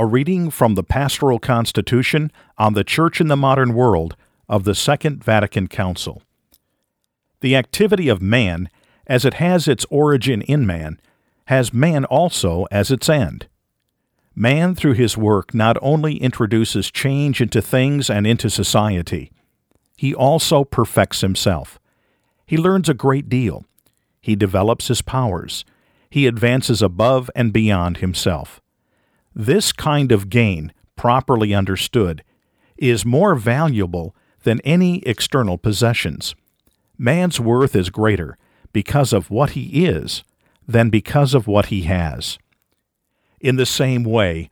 A reading from the Pastoral Constitution on the Church in the Modern World of the Second Vatican Council. The activity of man, as it has its origin in man, has man also as its end. Man, through his work, not only introduces change into things and into society, he also perfects himself. He learns a great deal. He develops his powers. He advances above and beyond himself. This kind of gain, properly understood, is more valuable than any external possessions. Man's worth is greater because of what he is than because of what he has. In the same way,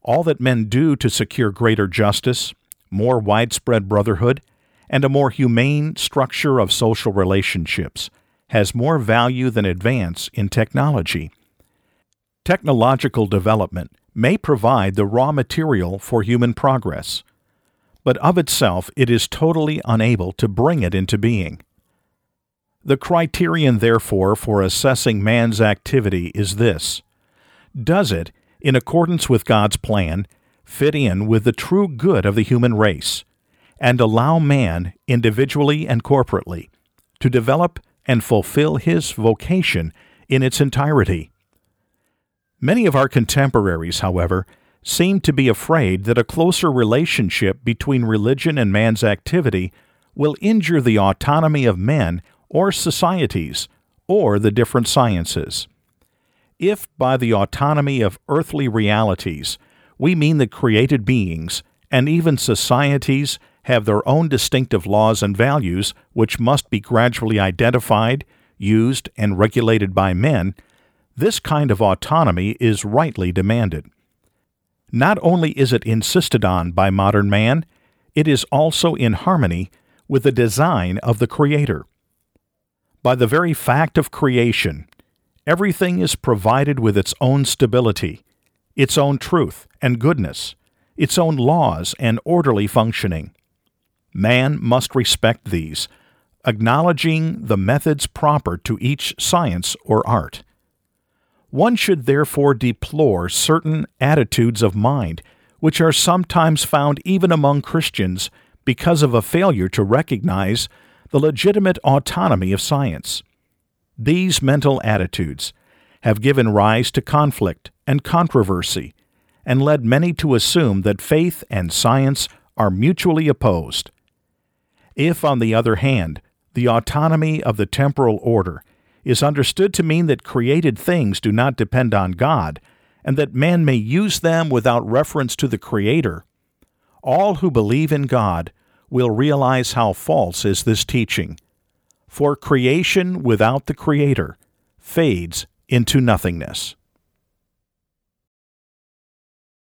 all that men do to secure greater justice, more widespread brotherhood, and a more humane structure of social relationships has more value than advance in technology. Technological development may provide the raw material for human progress, but of itself it is totally unable to bring it into being. The criterion, therefore, for assessing man's activity is this Does it, in accordance with God's plan, fit in with the true good of the human race, and allow man, individually and corporately, to develop and fulfill his vocation in its entirety? Many of our contemporaries, however, seem to be afraid that a closer relationship between religion and man's activity will injure the autonomy of men or societies or the different sciences. If by the autonomy of earthly realities we mean that created beings and even societies have their own distinctive laws and values which must be gradually identified, used, and regulated by men, this kind of autonomy is rightly demanded. Not only is it insisted on by modern man, it is also in harmony with the design of the Creator. By the very fact of creation, everything is provided with its own stability, its own truth and goodness, its own laws and orderly functioning. Man must respect these, acknowledging the methods proper to each science or art. One should therefore deplore certain attitudes of mind which are sometimes found even among Christians because of a failure to recognize the legitimate autonomy of science. These mental attitudes have given rise to conflict and controversy and led many to assume that faith and science are mutually opposed. If, on the other hand, the autonomy of the temporal order is understood to mean that created things do not depend on God, and that man may use them without reference to the Creator, all who believe in God will realize how false is this teaching. For creation without the Creator fades into nothingness.